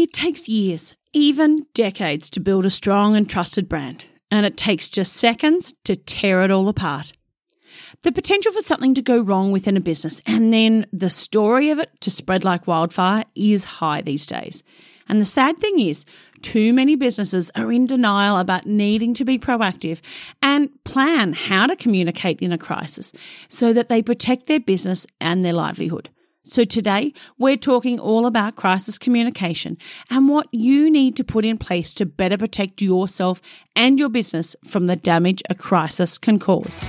It takes years, even decades, to build a strong and trusted brand, and it takes just seconds to tear it all apart. The potential for something to go wrong within a business and then the story of it to spread like wildfire is high these days. And the sad thing is, too many businesses are in denial about needing to be proactive and plan how to communicate in a crisis so that they protect their business and their livelihood. So today we're talking all about crisis communication and what you need to put in place to better protect yourself and your business from the damage a crisis can cause.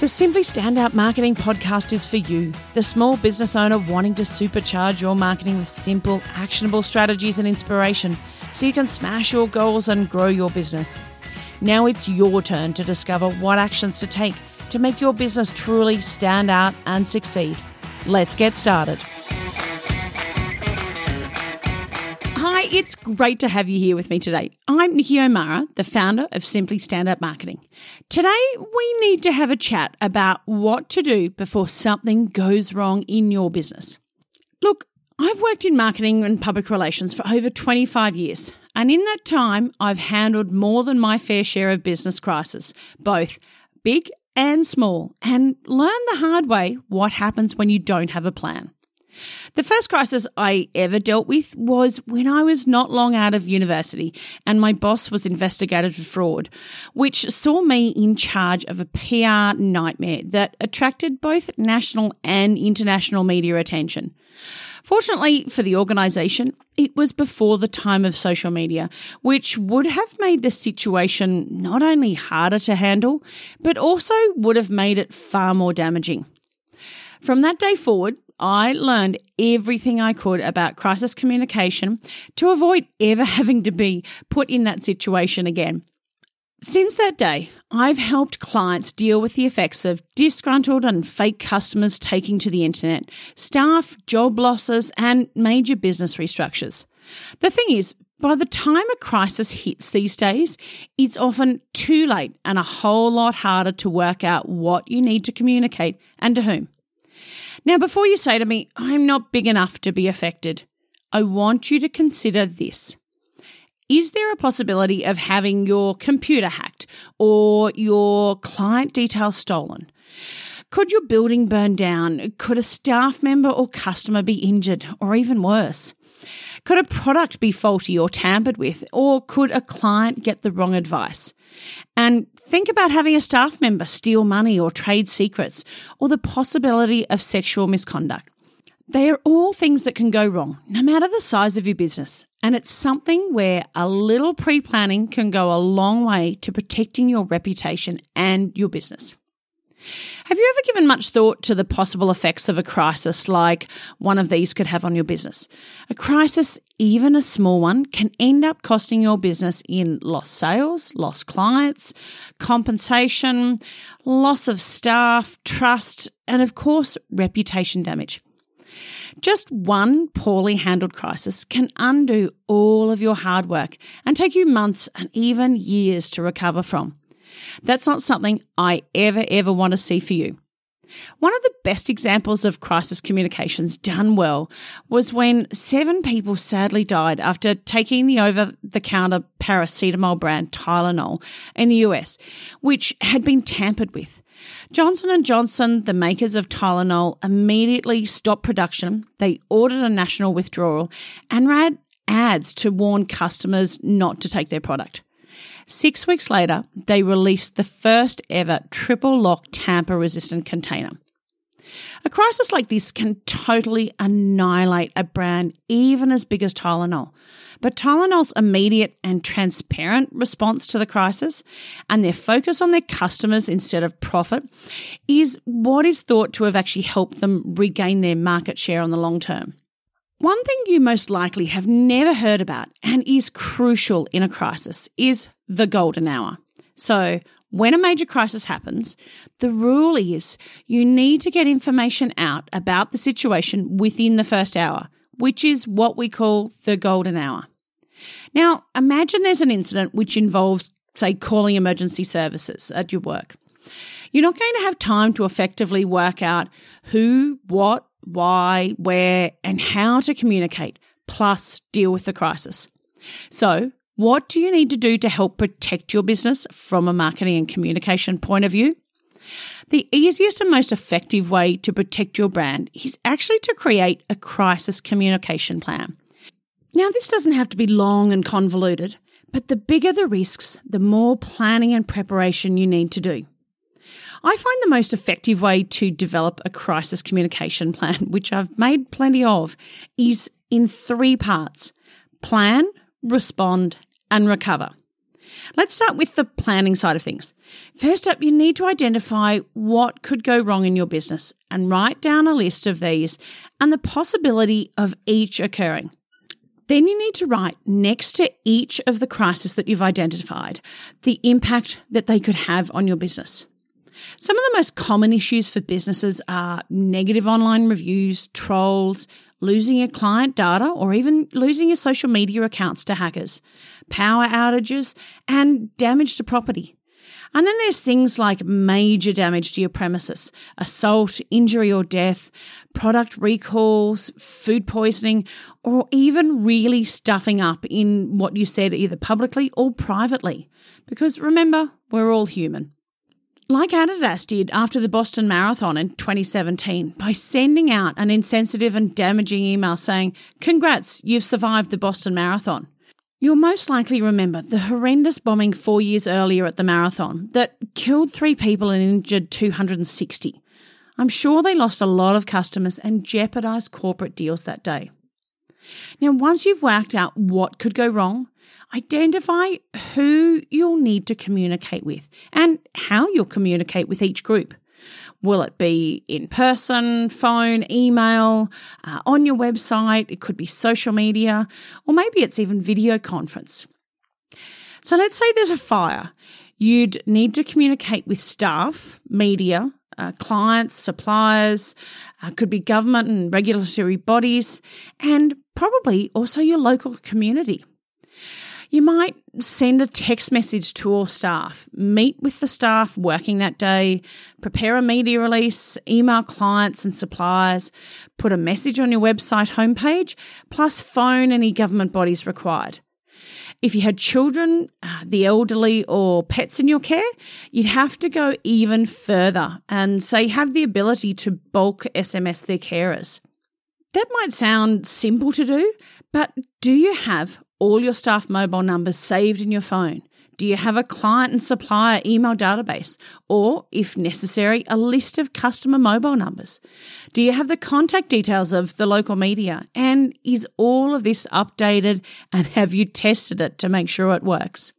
The Simply Standout Marketing podcast is for you, the small business owner wanting to supercharge your marketing with simple, actionable strategies and inspiration so you can smash your goals and grow your business. Now it's your turn to discover what actions to take to make your business truly stand out and succeed. Let's get started. Hi, it's great to have you here with me today. I'm Nikki O'Mara, the founder of Simply Standout Marketing. Today, we need to have a chat about what to do before something goes wrong in your business. Look, I've worked in marketing and public relations for over 25 years, and in that time, I've handled more than my fair share of business crises, both big and small, and learn the hard way what happens when you don't have a plan. The first crisis I ever dealt with was when I was not long out of university and my boss was investigated for fraud, which saw me in charge of a PR nightmare that attracted both national and international media attention. Fortunately for the organisation, it was before the time of social media, which would have made the situation not only harder to handle, but also would have made it far more damaging. From that day forward, I learned everything I could about crisis communication to avoid ever having to be put in that situation again. Since that day, I've helped clients deal with the effects of disgruntled and fake customers taking to the internet, staff, job losses, and major business restructures. The thing is, by the time a crisis hits these days, it's often too late and a whole lot harder to work out what you need to communicate and to whom. Now, before you say to me, I'm not big enough to be affected, I want you to consider this. Is there a possibility of having your computer hacked or your client details stolen? Could your building burn down? Could a staff member or customer be injured or even worse? Could a product be faulty or tampered with? Or could a client get the wrong advice? And think about having a staff member steal money or trade secrets, or the possibility of sexual misconduct. They are all things that can go wrong, no matter the size of your business. And it's something where a little pre planning can go a long way to protecting your reputation and your business. Have you ever given much thought to the possible effects of a crisis like one of these could have on your business? A crisis, even a small one, can end up costing your business in lost sales, lost clients, compensation, loss of staff, trust, and of course, reputation damage. Just one poorly handled crisis can undo all of your hard work and take you months and even years to recover from. That's not something I ever, ever want to see for you. One of the best examples of crisis communications done well was when seven people sadly died after taking the over the counter paracetamol brand Tylenol in the US, which had been tampered with. Johnson & Johnson, the makers of Tylenol, immediately stopped production. They ordered a national withdrawal and ran ads to warn customers not to take their product. Six weeks later, they released the first ever triple lock tamper resistant container. A crisis like this can totally annihilate a brand even as big as Tylenol. But Tylenol's immediate and transparent response to the crisis and their focus on their customers instead of profit is what is thought to have actually helped them regain their market share on the long term. One thing you most likely have never heard about and is crucial in a crisis is the golden hour. So, when a major crisis happens, the rule is you need to get information out about the situation within the first hour, which is what we call the golden hour. Now, imagine there's an incident which involves, say, calling emergency services at your work. You're not going to have time to effectively work out who, what, why, where, and how to communicate, plus deal with the crisis. So, what do you need to do to help protect your business from a marketing and communication point of view? The easiest and most effective way to protect your brand is actually to create a crisis communication plan. Now, this doesn't have to be long and convoluted, but the bigger the risks, the more planning and preparation you need to do. I find the most effective way to develop a crisis communication plan, which I've made plenty of, is in three parts plan, respond, and recover. Let's start with the planning side of things. First up, you need to identify what could go wrong in your business and write down a list of these and the possibility of each occurring. Then you need to write next to each of the crises that you've identified the impact that they could have on your business. Some of the most common issues for businesses are negative online reviews, trolls, losing your client data, or even losing your social media accounts to hackers, power outages, and damage to property. And then there's things like major damage to your premises, assault, injury or death, product recalls, food poisoning, or even really stuffing up in what you said either publicly or privately. Because remember, we're all human like Adidas did after the Boston Marathon in 2017 by sending out an insensitive and damaging email saying, Congrats, you've survived the Boston Marathon. You'll most likely remember the horrendous bombing four years earlier at the marathon that killed three people and injured 260. I'm sure they lost a lot of customers and jeopardised corporate deals that day. Now, once you've worked out what could go wrong, Identify who you'll need to communicate with and how you'll communicate with each group. Will it be in person, phone, email, uh, on your website? It could be social media, or maybe it's even video conference. So let's say there's a fire. You'd need to communicate with staff, media, uh, clients, suppliers, uh, could be government and regulatory bodies, and probably also your local community. You might send a text message to all staff, meet with the staff working that day, prepare a media release, email clients and suppliers, put a message on your website homepage, plus phone any government bodies required. If you had children, uh, the elderly, or pets in your care, you'd have to go even further and say have the ability to bulk SMS their carers. That might sound simple to do, but do you have all your staff mobile numbers saved in your phone? Do you have a client and supplier email database? Or, if necessary, a list of customer mobile numbers? Do you have the contact details of the local media? And is all of this updated and have you tested it to make sure it works?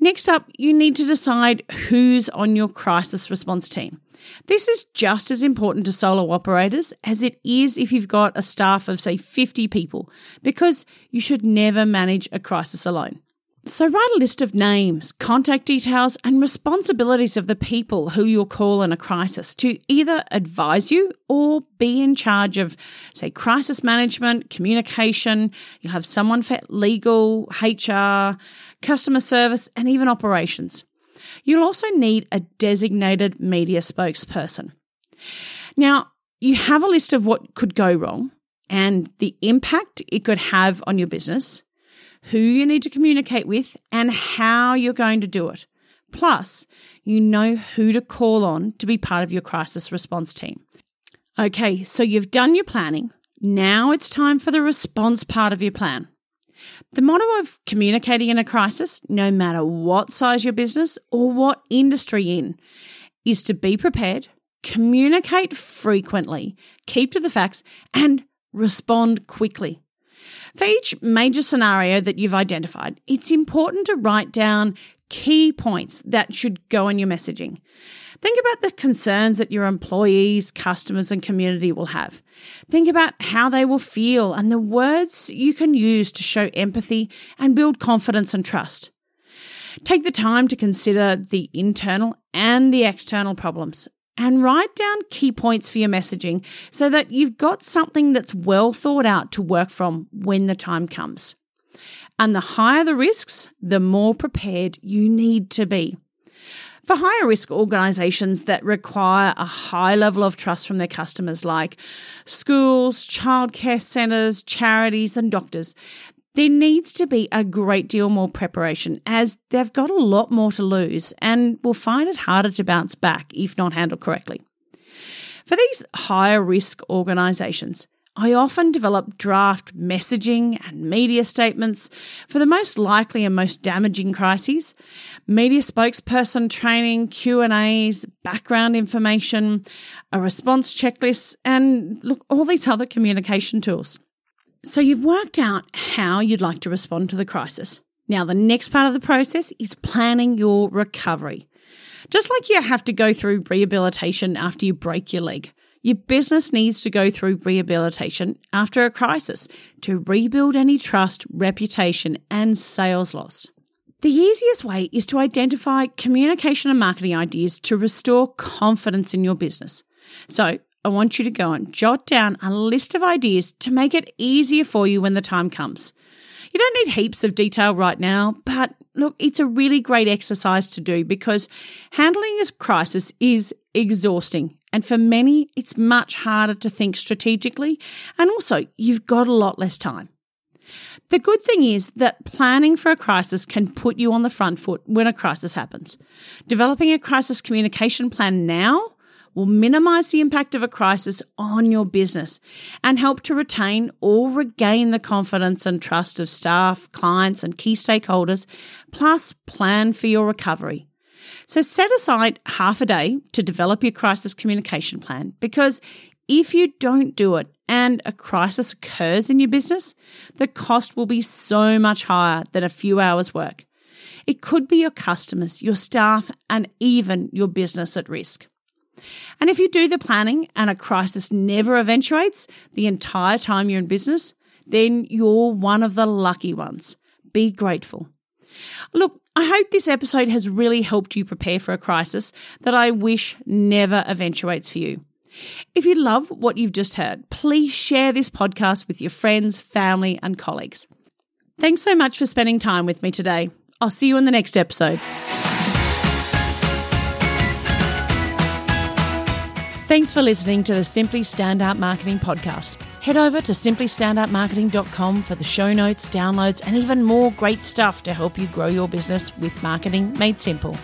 Next up, you need to decide who's on your crisis response team. This is just as important to solo operators as it is if you've got a staff of, say, 50 people, because you should never manage a crisis alone. So, write a list of names, contact details, and responsibilities of the people who you'll call in a crisis to either advise you or be in charge of, say, crisis management, communication. You'll have someone for legal, HR, customer service, and even operations. You'll also need a designated media spokesperson. Now, you have a list of what could go wrong and the impact it could have on your business, who you need to communicate with, and how you're going to do it. Plus, you know who to call on to be part of your crisis response team. Okay, so you've done your planning. Now it's time for the response part of your plan. The motto of communicating in a crisis, no matter what size your business or what industry in, is to be prepared, communicate frequently, keep to the facts, and respond quickly. For each major scenario that you've identified, it's important to write down key points that should go in your messaging. Think about the concerns that your employees, customers, and community will have. Think about how they will feel and the words you can use to show empathy and build confidence and trust. Take the time to consider the internal and the external problems and write down key points for your messaging so that you've got something that's well thought out to work from when the time comes. And the higher the risks, the more prepared you need to be. For higher risk organisations that require a high level of trust from their customers, like schools, childcare centres, charities, and doctors, there needs to be a great deal more preparation as they've got a lot more to lose and will find it harder to bounce back if not handled correctly. For these higher risk organisations, I often develop draft messaging and media statements for the most likely and most damaging crises, media spokesperson training, Q&As, background information, a response checklist, and look, all these other communication tools. So you've worked out how you'd like to respond to the crisis. Now, the next part of the process is planning your recovery. Just like you have to go through rehabilitation after you break your leg, your business needs to go through rehabilitation after a crisis to rebuild any trust, reputation, and sales loss. The easiest way is to identify communication and marketing ideas to restore confidence in your business. So, I want you to go and jot down a list of ideas to make it easier for you when the time comes. You don't need heaps of detail right now, but look, it's a really great exercise to do because handling a crisis is exhausting. And for many, it's much harder to think strategically. And also, you've got a lot less time. The good thing is that planning for a crisis can put you on the front foot when a crisis happens. Developing a crisis communication plan now will minimize the impact of a crisis on your business and help to retain or regain the confidence and trust of staff, clients, and key stakeholders, plus plan for your recovery. So set aside half a day to develop your crisis communication plan because if you don't do it and a crisis occurs in your business, the cost will be so much higher than a few hours' work. It could be your customers, your staff, and even your business at risk. And if you do the planning and a crisis never eventuates the entire time you're in business, then you're one of the lucky ones. Be grateful. Look, I hope this episode has really helped you prepare for a crisis that I wish never eventuates for you. If you love what you've just heard, please share this podcast with your friends, family, and colleagues. Thanks so much for spending time with me today. I'll see you in the next episode. Thanks for listening to the Simply Standout Marketing Podcast. Head over to simplystandoutmarketing.com for the show notes, downloads, and even more great stuff to help you grow your business with marketing made simple.